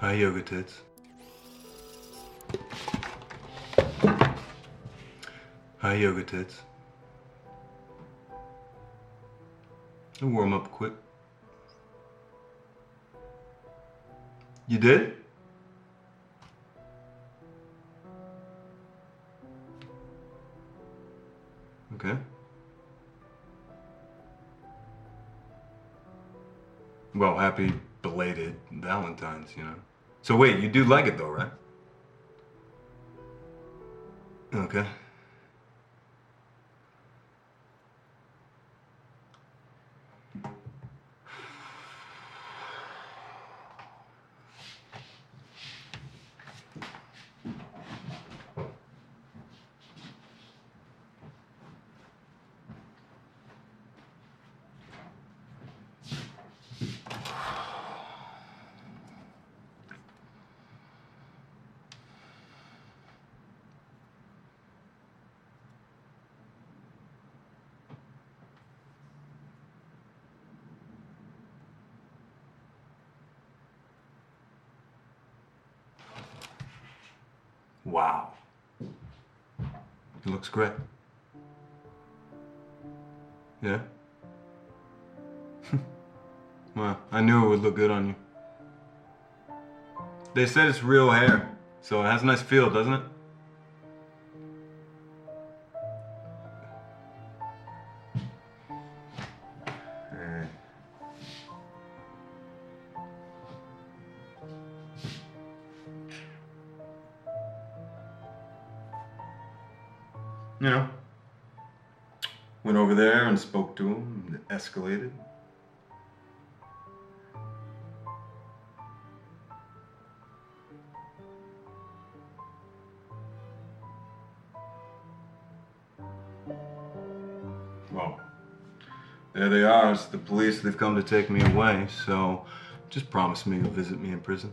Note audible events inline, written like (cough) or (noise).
Hi, yoga tits. Hi, yoga tits. I'll warm up quick. You did? Okay. Well, happy belated Valentine's, you know. So wait, you do like it though, right? Okay. Wow. It looks great. Yeah? (laughs) well, I knew it would look good on you. They said it's real hair, so it has a nice feel, doesn't it? You know, went over there and spoke to him, and it escalated. Well, there they are. It's the police. They've come to take me away. So just promise me you'll visit me in prison.